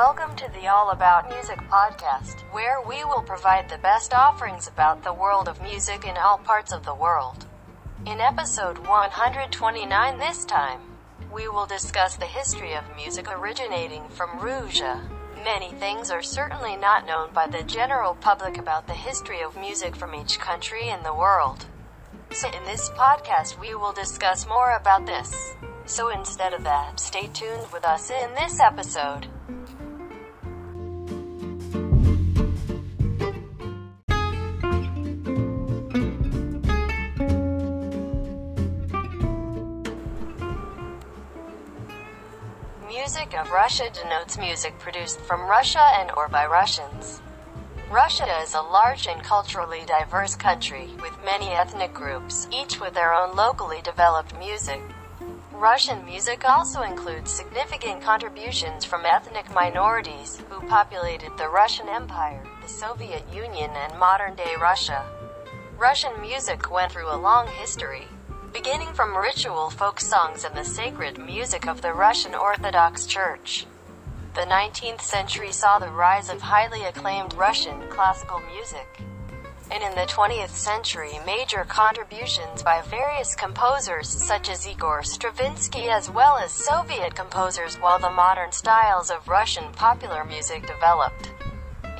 Welcome to the All About Music podcast, where we will provide the best offerings about the world of music in all parts of the world. In episode 129 this time, we will discuss the history of music originating from Russia. Many things are certainly not known by the general public about the history of music from each country in the world. So in this podcast we will discuss more about this. So instead of that, stay tuned with us in this episode. Of Russia denotes music produced from Russia and or by Russians. Russia is a large and culturally diverse country, with many ethnic groups, each with their own locally developed music. Russian music also includes significant contributions from ethnic minorities who populated the Russian Empire, the Soviet Union and modern-day Russia. Russian music went through a long history, beginning from ritual folk songs and the sacred music of the Russian Orthodox Church. The 19th century saw the rise of highly acclaimed Russian classical music. And in the 20th century, major contributions by various composers such as Igor Stravinsky as well as Soviet composers while the modern styles of Russian popular music developed,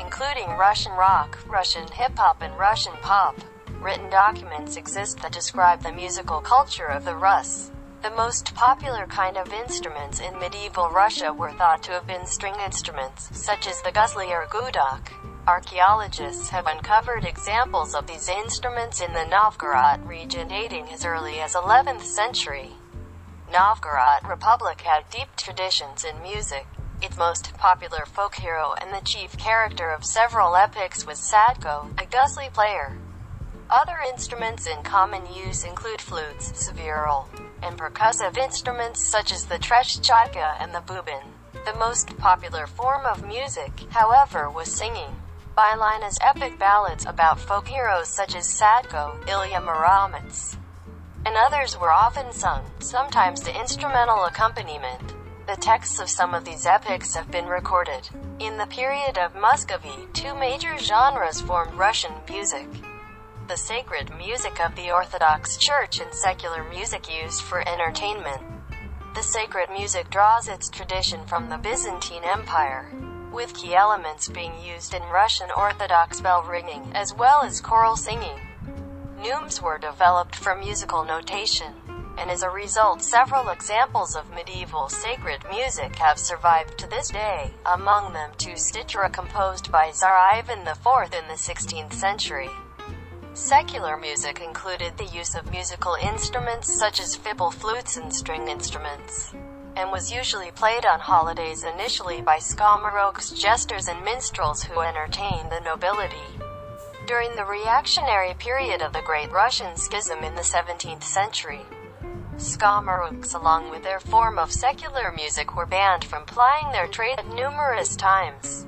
including Russian rock, Russian hip-hop and Russian pop. Written documents exist that describe the musical culture of the Rus. The most popular kind of instruments in medieval Russia were thought to have been string instruments, such as the guzli or gudok. Archaeologists have uncovered examples of these instruments in the Novgorod region dating as early as 11th century. Novgorod Republic had deep traditions in music. Its most popular folk hero and the chief character of several epics was Sadko, a guzli player. Other instruments in common use include flutes, sevirol, and percussive instruments such as the treshchatka and the bubin. The most popular form of music, however, was singing. Byline is epic ballads about folk heroes such as Sadko, Ilya Muromets, and others were often sung, sometimes to instrumental accompaniment. The texts of some of these epics have been recorded. In the period of Muscovy, two major genres formed Russian music the sacred music of the Orthodox Church and secular music used for entertainment. The sacred music draws its tradition from the Byzantine Empire, with key elements being used in Russian Orthodox bell ringing, as well as choral singing. Neumes were developed for musical notation, and as a result several examples of medieval sacred music have survived to this day, among them two stichera composed by Tsar Ivan IV in the 16th century. Secular music included the use of musical instruments such as fiddle flutes and string instruments, and was usually played on holidays initially by skomorokhs, jesters and minstrels who entertained the nobility. During the reactionary period of the Great Russian Schism in the 17th century, skomorokhs along with their form of secular music were banned from plying their trade numerous times.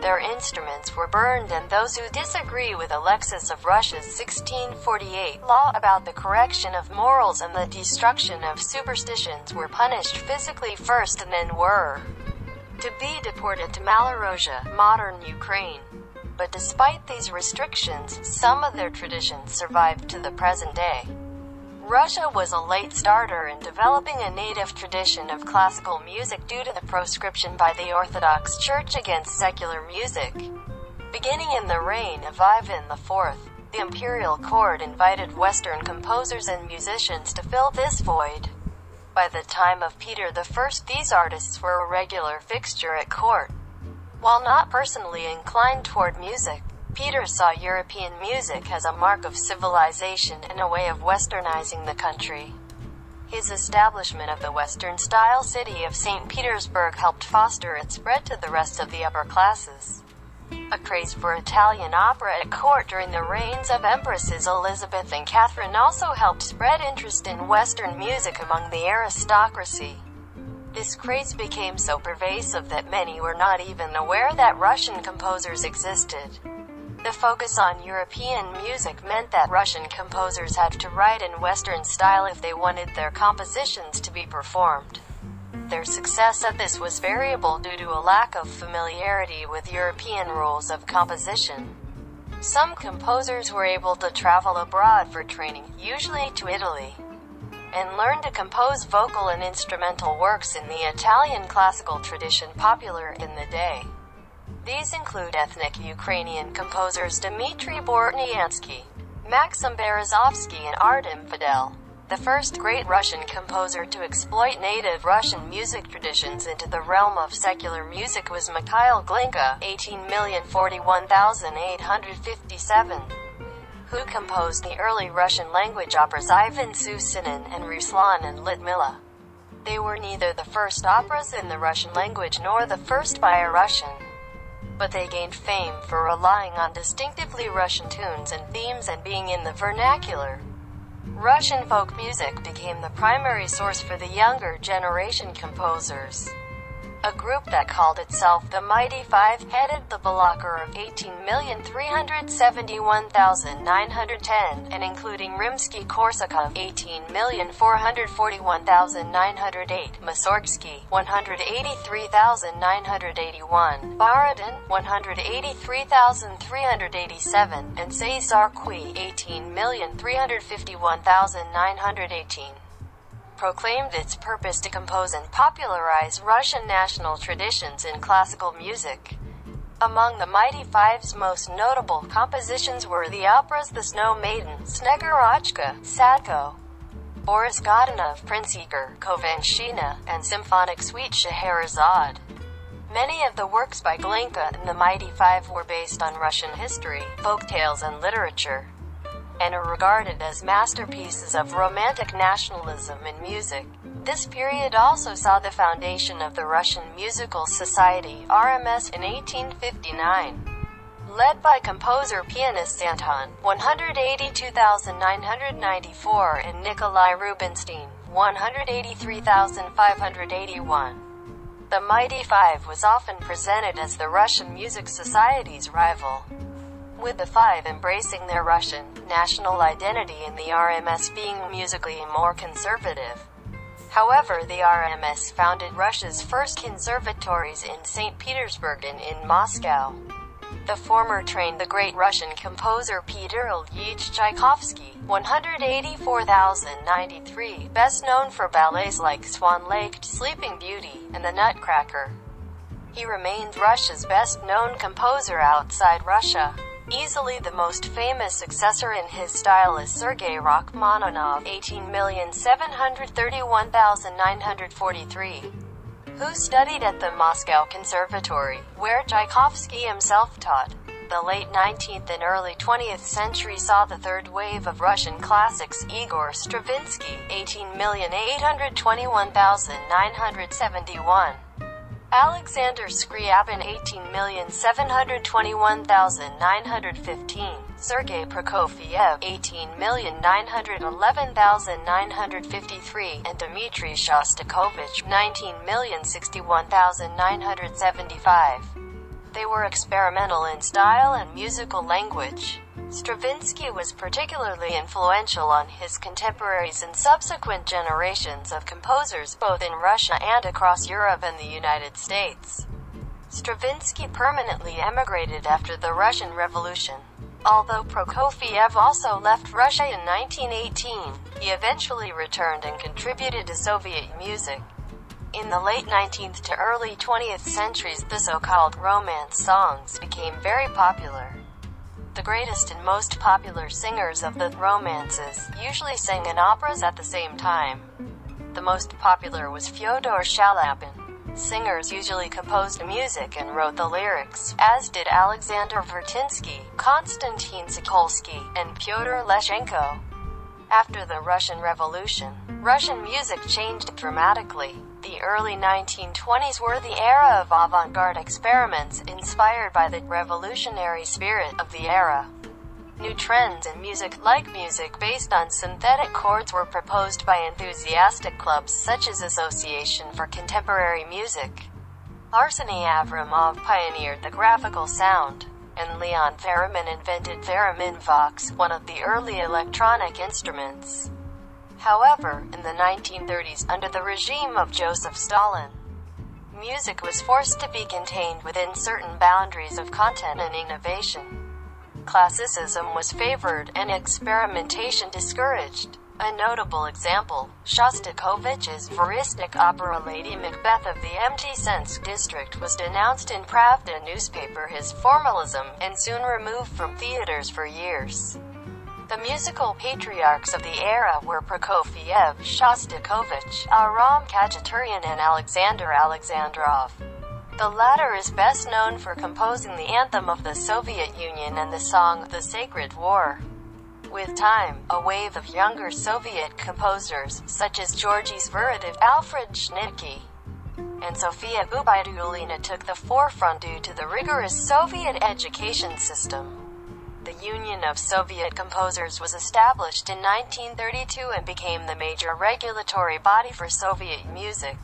Their instruments were burned and those who disagree with Alexis of Russia's 1648 law about the correction of morals and the destruction of superstitions were punished physically first and then were to be deported to Malorossia, modern Ukraine. But despite these restrictions, some of their traditions survived to the present day. Russia was a late starter in developing a native tradition of classical music due to the proscription by the Orthodox Church against secular music. Beginning in the reign of Ivan IV, the imperial court invited Western composers and musicians to fill this void. By the time of Peter I, these artists were a regular fixture at court. While not personally inclined toward music, Peter saw European music as a mark of civilization and a way of westernizing the country. His establishment of the Western-style city of St. Petersburg helped foster its spread to the rest of the upper classes. A craze for Italian opera at court during the reigns of Empresses Elizabeth and Catherine also helped spread interest in Western music among the aristocracy. This craze became so pervasive that many were not even aware that Russian composers existed. The focus on European music meant that Russian composers had to write in Western style if they wanted their compositions to be performed. Their success at this was variable due to a lack of familiarity with European rules of composition. Some composers were able to travel abroad for training, usually to Italy, and learn to compose vocal and instrumental works in the Italian classical tradition popular in the day. These include ethnic Ukrainian composers Dmitry Bortniansky, Maxim Berezovsky and Artem Vedel. The first great Russian composer to exploit native Russian music traditions into the realm of secular music was Mikhail Glinka, 18,041,857, who composed the early Russian language operas Ivan Susanin and Ruslan and Lyudmila. They were neither the first operas in the Russian language nor the first by a Russian but they gained fame for relying on distinctively Russian tunes and themes and being in the vernacular. Russian folk music became the primary source for the younger generation composers. A group that called itself the Mighty Five headed the Balakirev 18,371,910 and including Rimsky-Korsakov 18,441,908, Mussorgsky 183,981, Borodin 183,387 and Cesar Cui 18,351,918 proclaimed its purpose to compose and popularize Russian national traditions in classical music. Among the Mighty Five's most notable compositions were the operas The Snow Maiden, Snegurochka, Sadko, Boris Godunov, Prince Igor, Khovanshchina, and Symphonic Suite Scheherazade. Many of the works by Glinka and the Mighty Five were based on Russian history, folk tales and literature and are regarded as masterpieces of Romantic nationalism in music. This period also saw the foundation of the Russian Musical Society RMS in 1859. Led by composer pianist Anton 182,994 and Nikolai Rubinstein 183,581. The Mighty Five was often presented as the Russian Music Society's rival with the five embracing their Russian national identity and the RMS being musically more conservative. However, the RMS founded Russia's first conservatories in St. Petersburg and in Moscow. The former trained the great Russian composer Peter Ilyich Tchaikovsky, 184,093, best known for ballets like Swan Lake, Sleeping Beauty, and The Nutcracker. He remained Russia's best known composer outside Russia. Easily the most famous successor in his style is Sergei Rachmaninoff, 18,731,943, who studied at the Moscow Conservatory, where Tchaikovsky himself taught. The late 19th and early 20th century saw the third wave of Russian classics Igor Stravinsky, 18,821,971. Alexander Scriabin 18,721,915, Sergei Prokofiev 18,911,953, and Dmitry Shostakovich 19,061,975. They were experimental in style and musical language. Stravinsky was particularly influential on his contemporaries and subsequent generations of composers both in Russia and across Europe and the United States. Stravinsky permanently emigrated after the Russian Revolution. Although Prokofiev also left Russia in 1918, he eventually returned and contributed to Soviet music. In the late 19th to early 20th centuries the so-called romance songs became very popular. The greatest and most popular singers of the romances usually sang in operas at the same time. The most popular was Fyodor Shaliapin. Singers usually composed music and wrote the lyrics, as did Alexander Vertinsky, Konstantin Sokolsky, and Pyotr Leshchenko. After the Russian Revolution, Russian music changed dramatically. The early 1920s were the era of avant-garde experiments inspired by the revolutionary spirit of the era. New trends in music, like music based on synthetic chords, were proposed by enthusiastic clubs such as Association for Contemporary Music. Arseny Avramov pioneered the graphical sound, and Leon Theremin invented Theremin Vox, one of the early electronic instruments. However, in the 1930s, under the regime of Joseph Stalin, music was forced to be contained within certain boundaries of content and innovation. Classicism was favored and experimentation discouraged. A notable example, Shostakovich's veristic opera Lady Macbeth of the Mtsensk district was denounced in Pravda newspaper his formalism, and soon removed from theaters for years. The musical patriarchs of the era were Prokofiev, Shostakovich, Aram Khachaturian and Alexander Alexandrov. The latter is best known for composing the anthem of the Soviet Union and the song The Sacred War. With time, a wave of younger Soviet composers, such as Georgy Zverev, Alfred Schnittke, and Sofia Gubaidulina took the forefront due to the rigorous Soviet education system. The Union of Soviet Composers was established in 1932 and became the major regulatory body for Soviet music.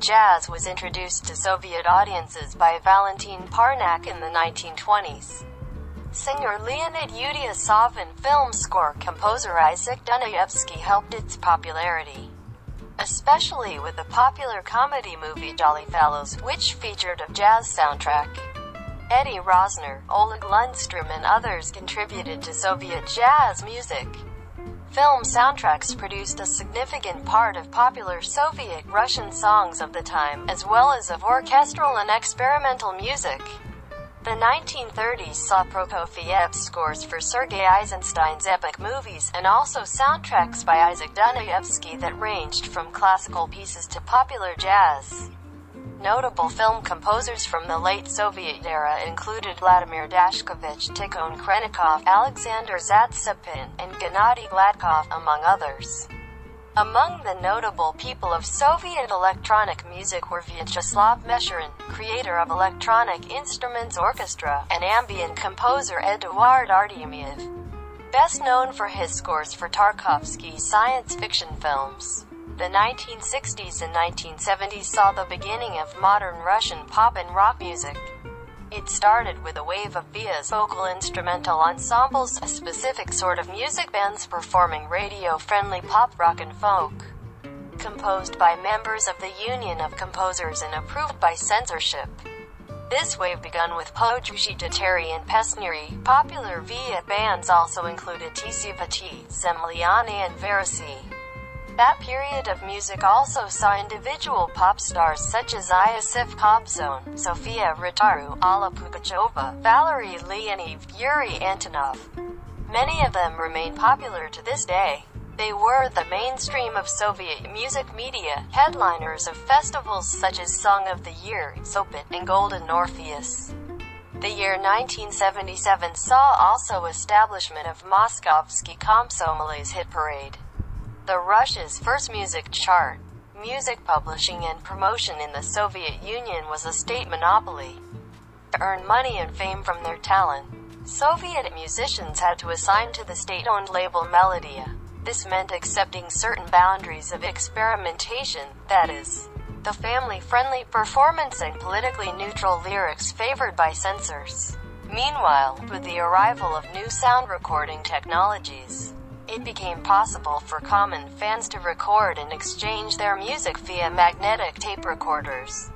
Jazz was introduced to Soviet audiences by Valentin Parnak in the 1920s. Singer Leonid Utyosov and film score composer Isaac Dunayevsky helped its popularity. Especially with the popular comedy movie Jolly Fellows, which featured a jazz soundtrack. Eddie Rosner, Oleg Lundstrom and others contributed to Soviet jazz music. Film soundtracks produced a significant part of popular Soviet Russian songs of the time, as well as of orchestral and experimental music. The 1930s saw Prokofiev's scores for Sergei Eisenstein's epic movies, and also soundtracks by Isaac Dunayevsky that ranged from classical pieces to popular jazz. Notable film composers from the late Soviet era included Vladimir Dashkovich, Tikhon Khrennikov, Alexander Zatsepin, and Gennady Gladkov, among others. Among the notable people of Soviet electronic music were Vyacheslav Mesherin, creator of Electronic Instruments Orchestra, and ambient composer Eduard Artemiev. Best known for his scores for Tarkovsky science fiction films. The 1960s and 1970s saw the beginning of modern Russian pop and rock music. It started with a wave of VIAs vocal instrumental ensembles, a specific sort of music bands performing radio-friendly pop rock and folk. Composed by members of the Union of Composers and approved by censorship. This wave begun with Podruchny Tatary and Pesniary. Popular VIA bands also included Tsivati, Zemlyane and Verasy. That period of music also saw individual pop stars such as Iosif Kobzon, Sofia Rotaru, Alla Pugacheva, Valery Leontiev, Yuri Antonov. Many of them remain popular to this day. They were the mainstream of Soviet music media, headliners of festivals such as Song of the Year, Sopot, and Golden Orpheus. The year 1977 saw also establishment of Moskovsky Komsomolets hit parade the Russia's first music chart. Music publishing and promotion in the Soviet Union was a state monopoly. To earn money and fame from their talent, Soviet musicians had to assign to the state-owned label Melodia. This meant accepting certain boundaries of experimentation, that is, the family-friendly performance and politically neutral lyrics favored by censors. Meanwhile, with the arrival of new sound recording technologies, it became possible for common fans to record and exchange their music via magnetic tape recorders.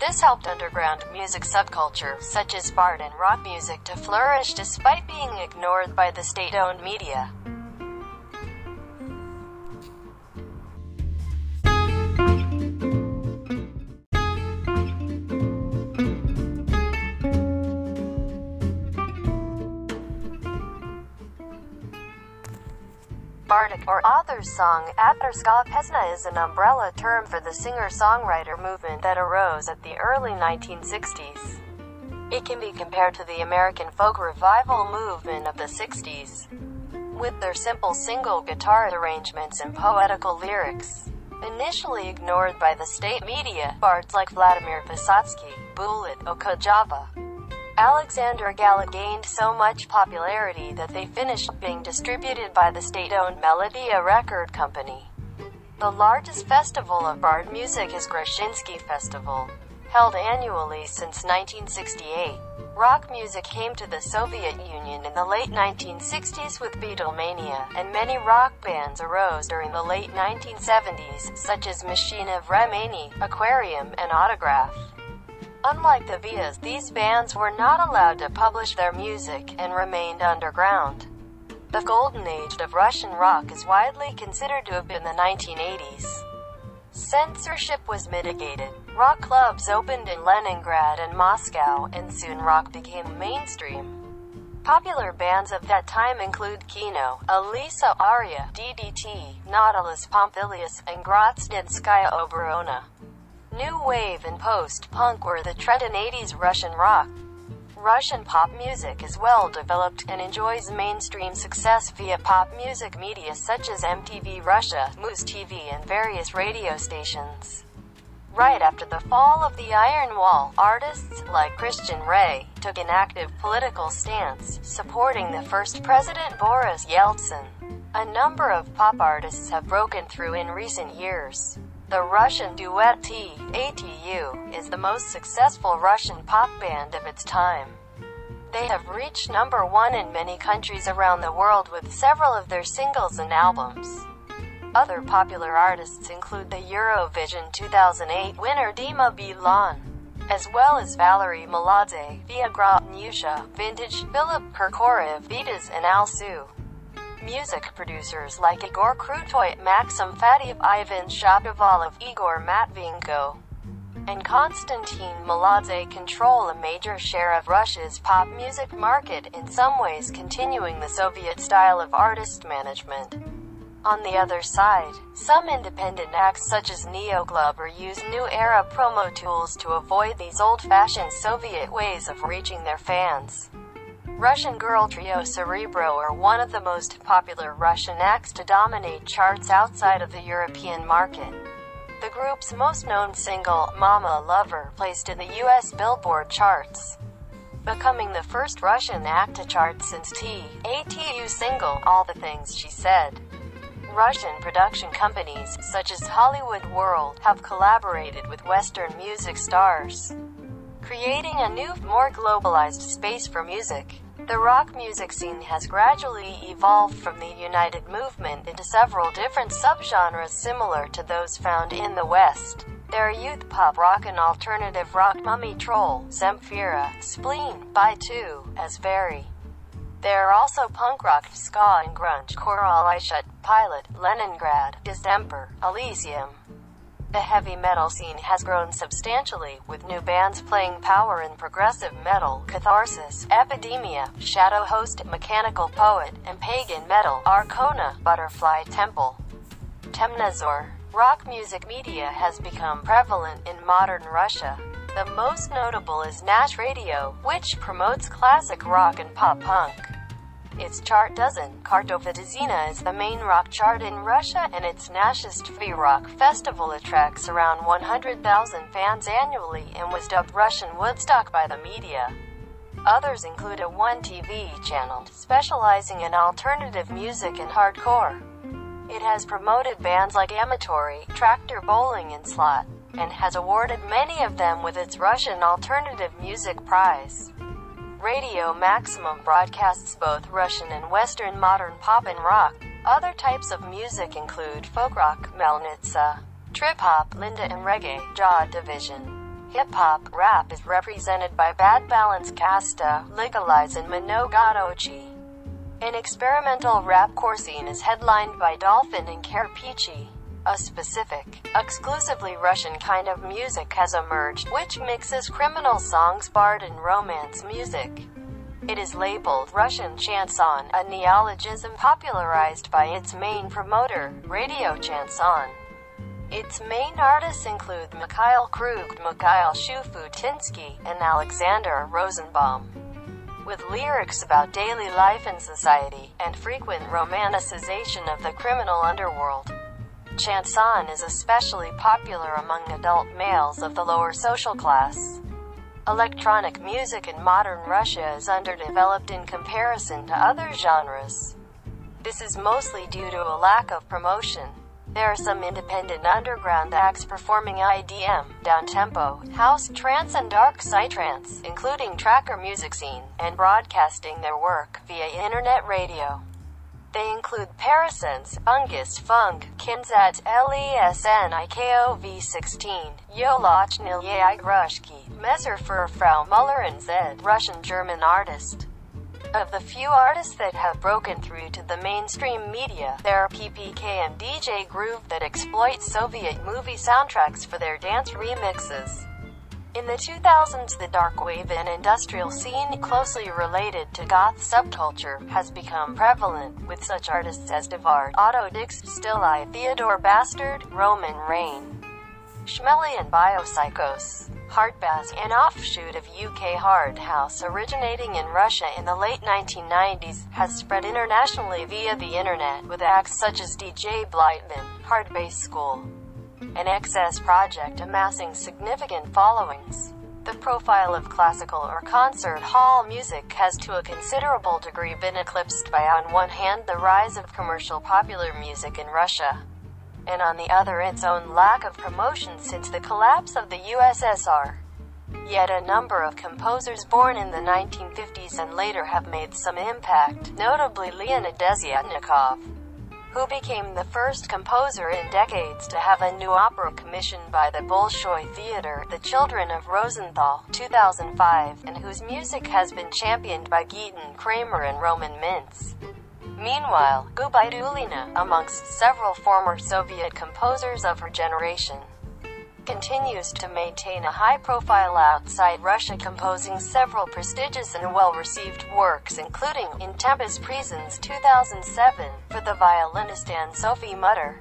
This helped underground music subculture, such as bard and rock music to flourish despite being ignored by the state-owned media. Bardic or author's song, Atarska Pesna is an umbrella term for the singer-songwriter movement that arose at the early 1960s. It can be compared to the American folk revival movement of the 60s. With their simple single guitar arrangements and poetical lyrics. Initially ignored by the state media, bards like Vladimir Vysotsky, Bulat, Okudjava, Alexander Gala gained so much popularity that they finished being distributed by the state-owned Melodia record company. The largest festival of bard music is Grushinsky Festival. held annually since 1968. Rock music came to the Soviet Union in the late 1960s with Beatlemania, and many rock bands arose during the late 1970s, such as Machine of Vremeni, Aquarium, and Autograph. Unlike the Vias, these bands were not allowed to publish their music and remained underground. The golden age of Russian rock is widely considered to have been the 1980s. Censorship was mitigated. Rock clubs opened in Leningrad and Moscow, and soon rock became mainstream. Popular bands of that time include Kino, Alisa Aria, DDT, Nautilus Pompilius, and Grazhdanskaya Oborona. New wave and post-punk were the trend in 80s Russian rock. Russian pop music is well developed and enjoys mainstream success via pop music media such as MTV Russia, Muz TV and various radio stations. Right after the fall of the Iron Wall, artists like Christian Ray took an active political stance, supporting the first president Boris Yeltsin. A number of pop artists have broken through in recent years. The Russian duet T-ATU is the most successful Russian pop band of its time. They have reached number one in many countries around the world with several of their singles and albums. Other popular artists include the Eurovision 2008 winner Dima Bilan, as well as Valery Meladze, Viagra, Nyusha, Vintage, Philip Kirkorov, Vitas and Alsu. Music producers like Igor Krutoy, Maxim Fadiev, Ivan Shapovalov, Igor Matvienko, and Konstantin Meladze control a major share of Russia's pop music market, in some ways continuing the Soviet style of artist management. On the other side, some independent acts such as Neoglubber use new era promo tools to avoid these old-fashioned Soviet ways of reaching their fans. Russian girl trio Serebro are one of the most popular Russian acts to dominate charts outside of the European market. The group's most known single, Mama Lover, placed in the US Billboard charts, becoming the first Russian act to chart since T. ATU single, All the Things She Said. Russian production companies, such as Hollywood World, have collaborated with Western music stars, creating a new, more globalized space for music. The rock music scene has gradually evolved from the United movement into several different subgenres similar to those found in the West. There are youth pop rock and alternative rock Mumiy Troll, Zemfira, Spleen, By Two, as Very. There are also punk rock, ska and grunge, Choral Ishut, Pilot, Leningrad, Distemper, Elysium. The heavy metal scene has grown substantially, with new bands playing power and progressive metal, Catharsis, Epidemia, Shadow Host, Mechanical Poet, and Pagan Metal, Arkona, Butterfly Temple. Temnozor. Rock music media has become prevalent in modern Russia. The most notable is Nash Radio, which promotes classic rock and pop punk. Its chart dozen, Kartovatizina is the main rock chart in Russia and its Nashist V-Rock festival attracts around 100,000 fans annually and was dubbed Russian Woodstock by the media. Others include a One TV channel specializing in alternative music and hardcore. It has promoted bands like Amatory, Tractor Bowling and Slot, and has awarded many of them with its Russian Alternative Music Prize. Radio Maximum broadcasts both Russian and Western modern pop and rock. Other types of music include folk rock, melnitsa, trip hop, linda and reggae, jaw division. Hip hop, rap is represented by Bad Balance Casta, Legalize and Mnogotochi. An experimental rap core scene is headlined by Dolphin and Kirpichi. A specific, exclusively Russian kind of music has emerged, which mixes criminal songs barred and romance music. It is labeled Russian chanson, a neologism popularized by its main promoter, Radio Chanson. Its main artists include Mikhail Krug, Mikhail Shufutinsky, and Alexander Rosenbaum. With lyrics about daily life and society, and frequent romanticization of the criminal underworld. Chanson is especially popular among adult males of the lower social class. Electronic music in modern Russia is underdeveloped in comparison to other genres. This is mostly due to a lack of promotion. There are some independent underground acts performing IDM, downtempo, house trance and dark psytrance, including tracker music scene, and broadcasting their work via internet radio. They include Parasense, Fungus Funk, Kinsat, LESNIKO V16, Yolochnil Yagrushki, Messer for Frau Muller and Z, Russian-German artist. Of the few artists that have broken through to the mainstream media, there are PPK and DJ Groove that exploit Soviet movie soundtracks for their dance remixes. In the 2000s the dark wave and industrial scene, closely related to goth subculture, has become prevalent, with such artists as Devard, Otto Dix, Still I, Theodore Bastard, Roman Reign, Schmelly and Biopsychos. Hardbass, an offshoot of UK hard house originating in Russia in the late 1990s, has spread internationally via the internet, with acts such as DJ Blyatman, Hardbass School, and XS Project amassing significant followings. The profile of classical or concert hall music has to a considerable degree been eclipsed by on one hand the rise of commercial popular music in Russia, and on the other its own lack of promotion since the collapse of the USSR. Yet a number of composers born in the 1950s and later have made some impact, notably Leonid Desiatnikov, who became the first composer in decades to have a new opera commissioned by the Bolshoi Theatre, The Children of Rosenthal, 2005, and whose music has been championed by Gidon Kremer and Roman Mintz. Meanwhile, Gubaidulina, amongst several former Soviet composers of her generation, continues to maintain a high profile outside Russia composing several prestigious and well-received works including In Tempus Praesens 2007 for the violinist Anne Sophie Mutter.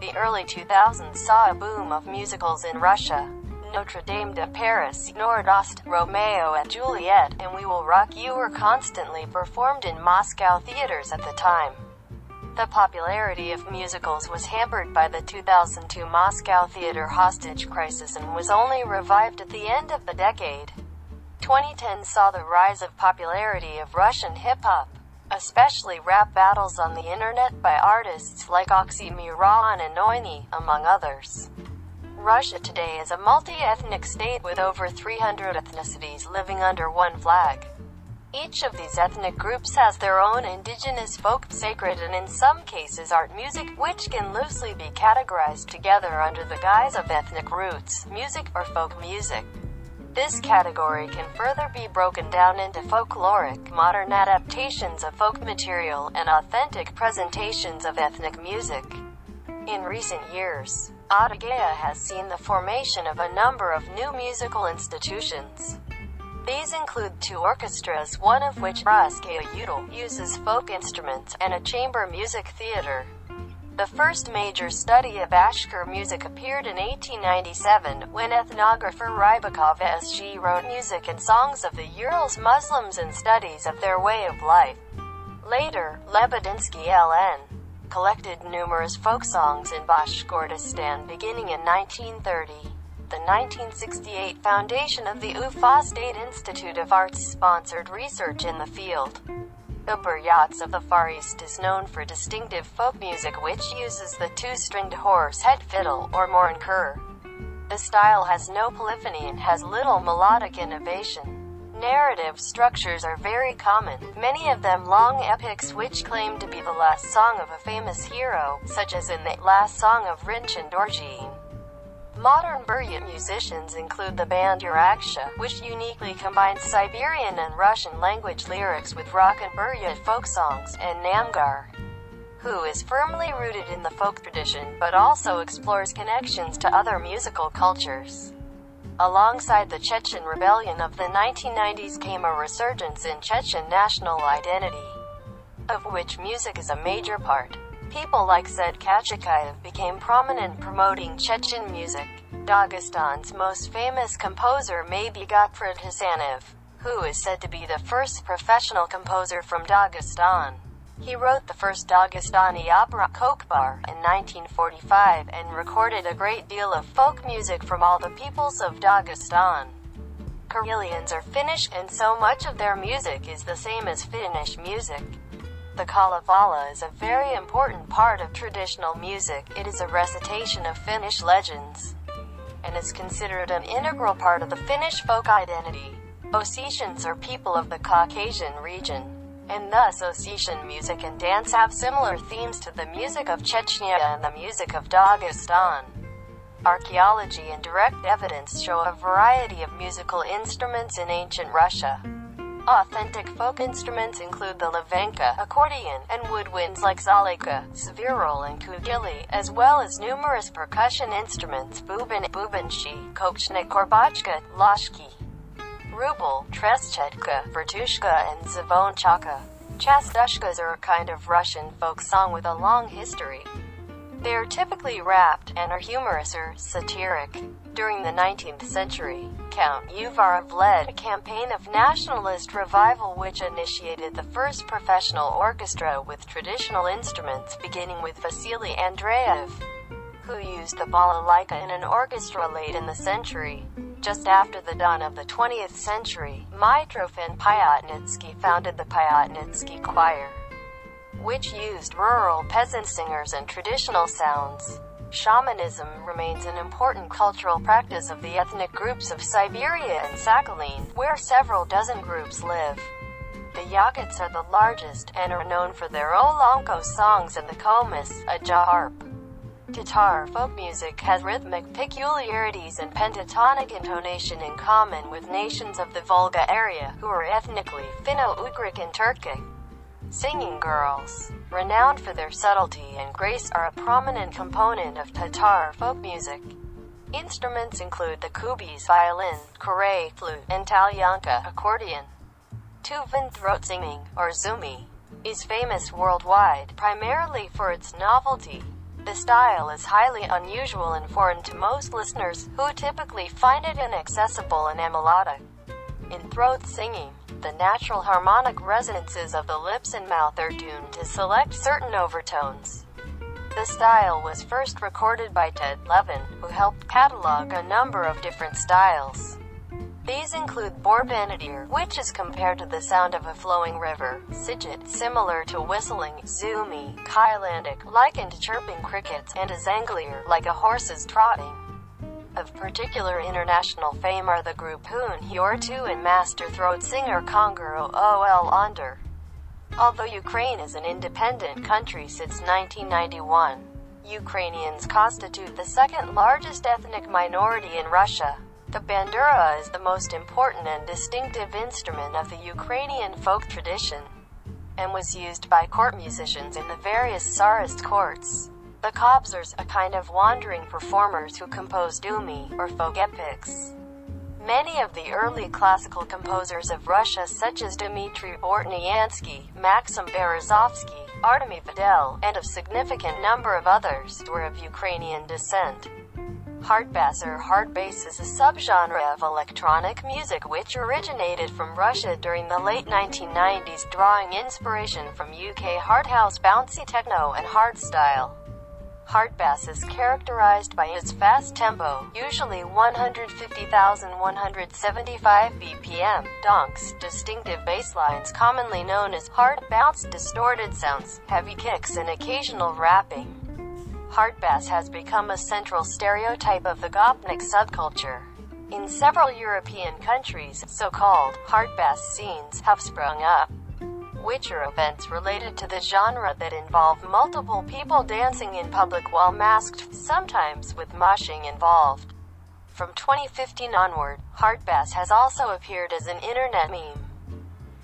The early 2000s saw a boom of musicals in Russia. Notre Dame de Paris, Nordost, Romeo and Juliet, and We Will Rock You were constantly performed in Moscow theaters at the time. The popularity of musicals was hampered by the 2002 Moscow theater hostage crisis and was only revived at the end of the decade. 2010 saw the rise of popularity of Russian hip-hop, especially rap battles on the internet by artists like Oxymoron and Noini, among others. Russia today is a multi-ethnic state with over 300 ethnicities living under one flag. Each of these ethnic groups has their own indigenous folk, sacred and in some cases art music, which can loosely be categorized together under the guise of ethnic roots, music, or folk music. This category can further be broken down into folkloric, modern adaptations of folk material, and authentic presentations of ethnic music. In recent years, Adygea has seen the formation of a number of new musical institutions. These include two orchestras, one of which, Ruskaya Udal, uses folk instruments, and a chamber music theater. The first major study of Ashkur music appeared in 1897, when ethnographer Rybakov S.G. wrote music and songs of the Urals Muslims and studies of their way of life. Later, Lebedinsky L.N collected numerous folk songs in Bashkortostan beginning in 1930. The 1968 foundation of the Ufa State Institute of Arts sponsored research in the field. The Buryats of the Far East is known for distinctive folk music which uses the two-stringed horse-head fiddle, or morin khuur. The style has no polyphony and has little melodic innovation. Narrative structures are very common, many of them long epics which claim to be the last song of a famous hero, such as in the last song of Rinchen Dorjin. Modern Buryat musicians include the band Uraksha, which uniquely combines Siberian and Russian language lyrics with rock and Buryat folk songs, and Namgar, who is firmly rooted in the folk tradition but also explores connections to other musical cultures. Alongside the Chechen rebellion of the 1990s came a resurgence in Chechen national identity, of which music is a major part. People like Zed Kachikayev became prominent promoting Chechen music. Dagestan's most famous composer may be Gotfrid Hasanov, who is said to be the first professional composer from Dagestan. He wrote the first Dagestani opera, Kokbar, in 1945 and recorded a great deal of folk music from all the peoples of Dagestan. Karelians are Finnish and so much of their music is the same as Finnish music. The Kalevala is a very important part of traditional music. It is a recitation of Finnish legends and is considered an integral part of the Finnish folk identity. Ossetians are people of the Caucasian region, and thus Ossetian music and dance have similar themes to the music of Chechnya and the music of Dagestan. Archaeology and direct evidence show a variety of musical instruments in ancient Russia. Authentic folk instruments include the levenka, accordion, and woodwinds like zalika, svirol, and kugili, as well as numerous percussion instruments bubin, bubanshi, kochnik, korbachka, lashki, rubel, treschetka, vertushka, and zvonchaka. Chastushkas are a kind of Russian folk song with a long history. They are typically rapped and are humorous or satiric. During the 19th century, Count Uvarov led a campaign of nationalist revival which initiated the first professional orchestra with traditional instruments beginning with Vasily Andreev, who used the balalaika in an orchestra late in the century. Just after the dawn of the 20th century, Mitrofan Pyatnitsky founded the Pyatnitsky Choir which used rural peasant singers and traditional sounds. Shamanism remains an important cultural practice of the ethnic groups of Siberia and Sakhalin, where several dozen groups live. The Yakuts are the largest and are known for their Olonkho songs and the Komis, a harp. Tatar folk music has rhythmic peculiarities and pentatonic intonation in common with nations of the Volga area, who are ethnically Finno-Ugric and Turkic. Singing girls, renowned for their subtlety and grace, are a prominent component of Tatar folk music. Instruments include the kubis, violin, kare, flute, and talyanka, accordion. Tuvan throat singing, or zumi, is famous worldwide, primarily for its novelty. The style is highly unusual and foreign to most listeners, who typically find it inaccessible and amelodic. In throat singing, the natural harmonic resonances of the lips and mouth are tuned to select certain overtones. The style was first recorded by Ted Levin, who helped catalog a number of different styles. These include Borbanadir, which is compared to the sound of a flowing river, Sigit, similar to whistling, Zumi, Kylandic, likened to chirping crickets, and a Zanglier, like a horse's trotting. Of particular international fame are the group Huun-Huur-Tu and master throat singer Kongar-ool Ondar. Although Ukraine is an independent country since 1991, Ukrainians constitute the second largest ethnic minority in Russia. The bandura is the most important and distinctive instrument of the Ukrainian folk tradition, and was used by court musicians in the various Tsarist courts. The Kobzars, are a kind of wandering performers who compose Dumi, or folk epics. Many of the early classical composers of Russia such as Dmitry Bortniansky, Maxim Berezovsky, Artemy Vedel, and a significant number of others were of Ukrainian descent. Hardbass or hard bass is a subgenre of electronic music which originated from Russia during the late 1990s drawing inspiration from UK hardhouse bouncy techno and hardstyle. Hardbass is characterized by its fast tempo, usually 150,175 BPM, donks, distinctive bass lines commonly known as hard bounce, distorted sounds, heavy kicks and occasional rapping. Hardbass has become a central stereotype of the Gopnik subculture. In several European countries, so-called hardbass scenes have sprung up which are events related to the genre that involve multiple people dancing in public while masked, sometimes with moshing involved. From 2015 onward, Hardbass has also appeared as an internet meme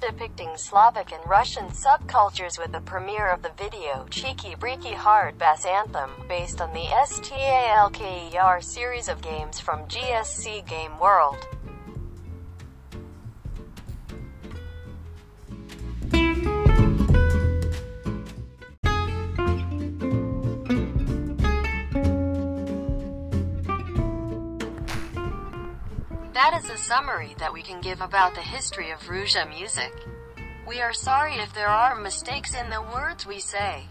depicting Slavic and Russian subcultures with the premiere of the video Cheeky Breaky Hard Bass Anthem, based on the STALKER series of games from GSC Game World. Is a summary that we can give about the history of Russia music. We are sorry if there are mistakes in the words we say.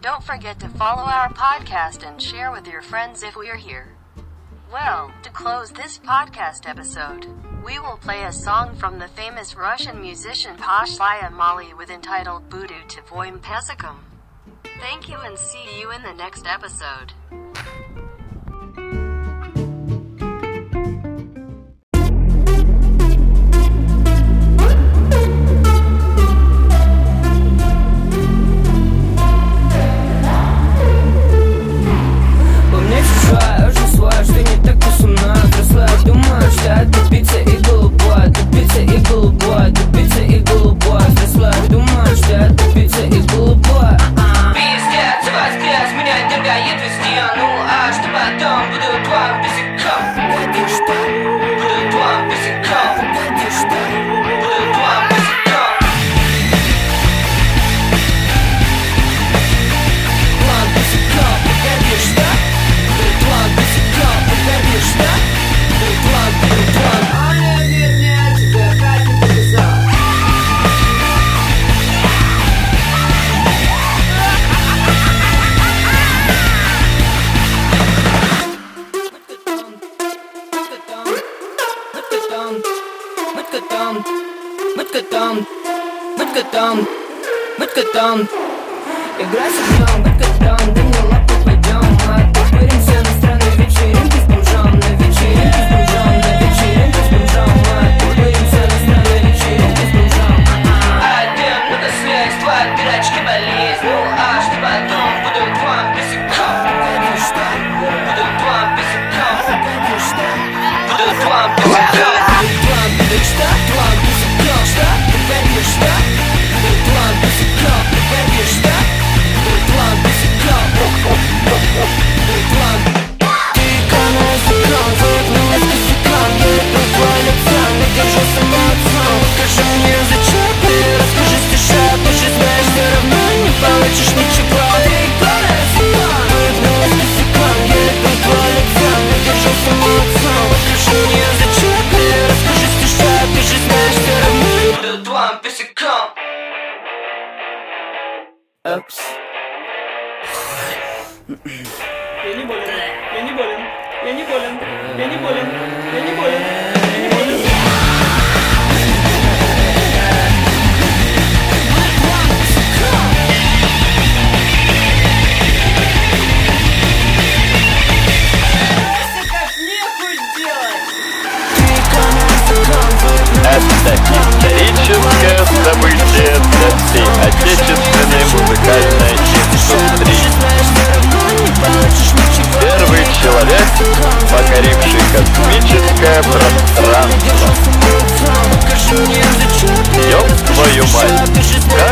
Don't forget to follow our podcast and share with your friends if we are here. Well, to close this podcast episode, we will play a song from the famous Russian musician Poshlaya Molly with entitled Budu Tvoim Pesikum. Thank you and see you in the next episode.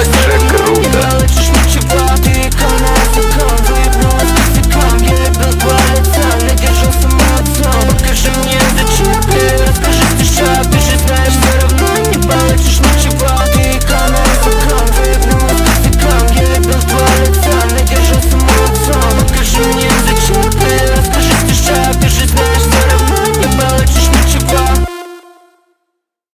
estoy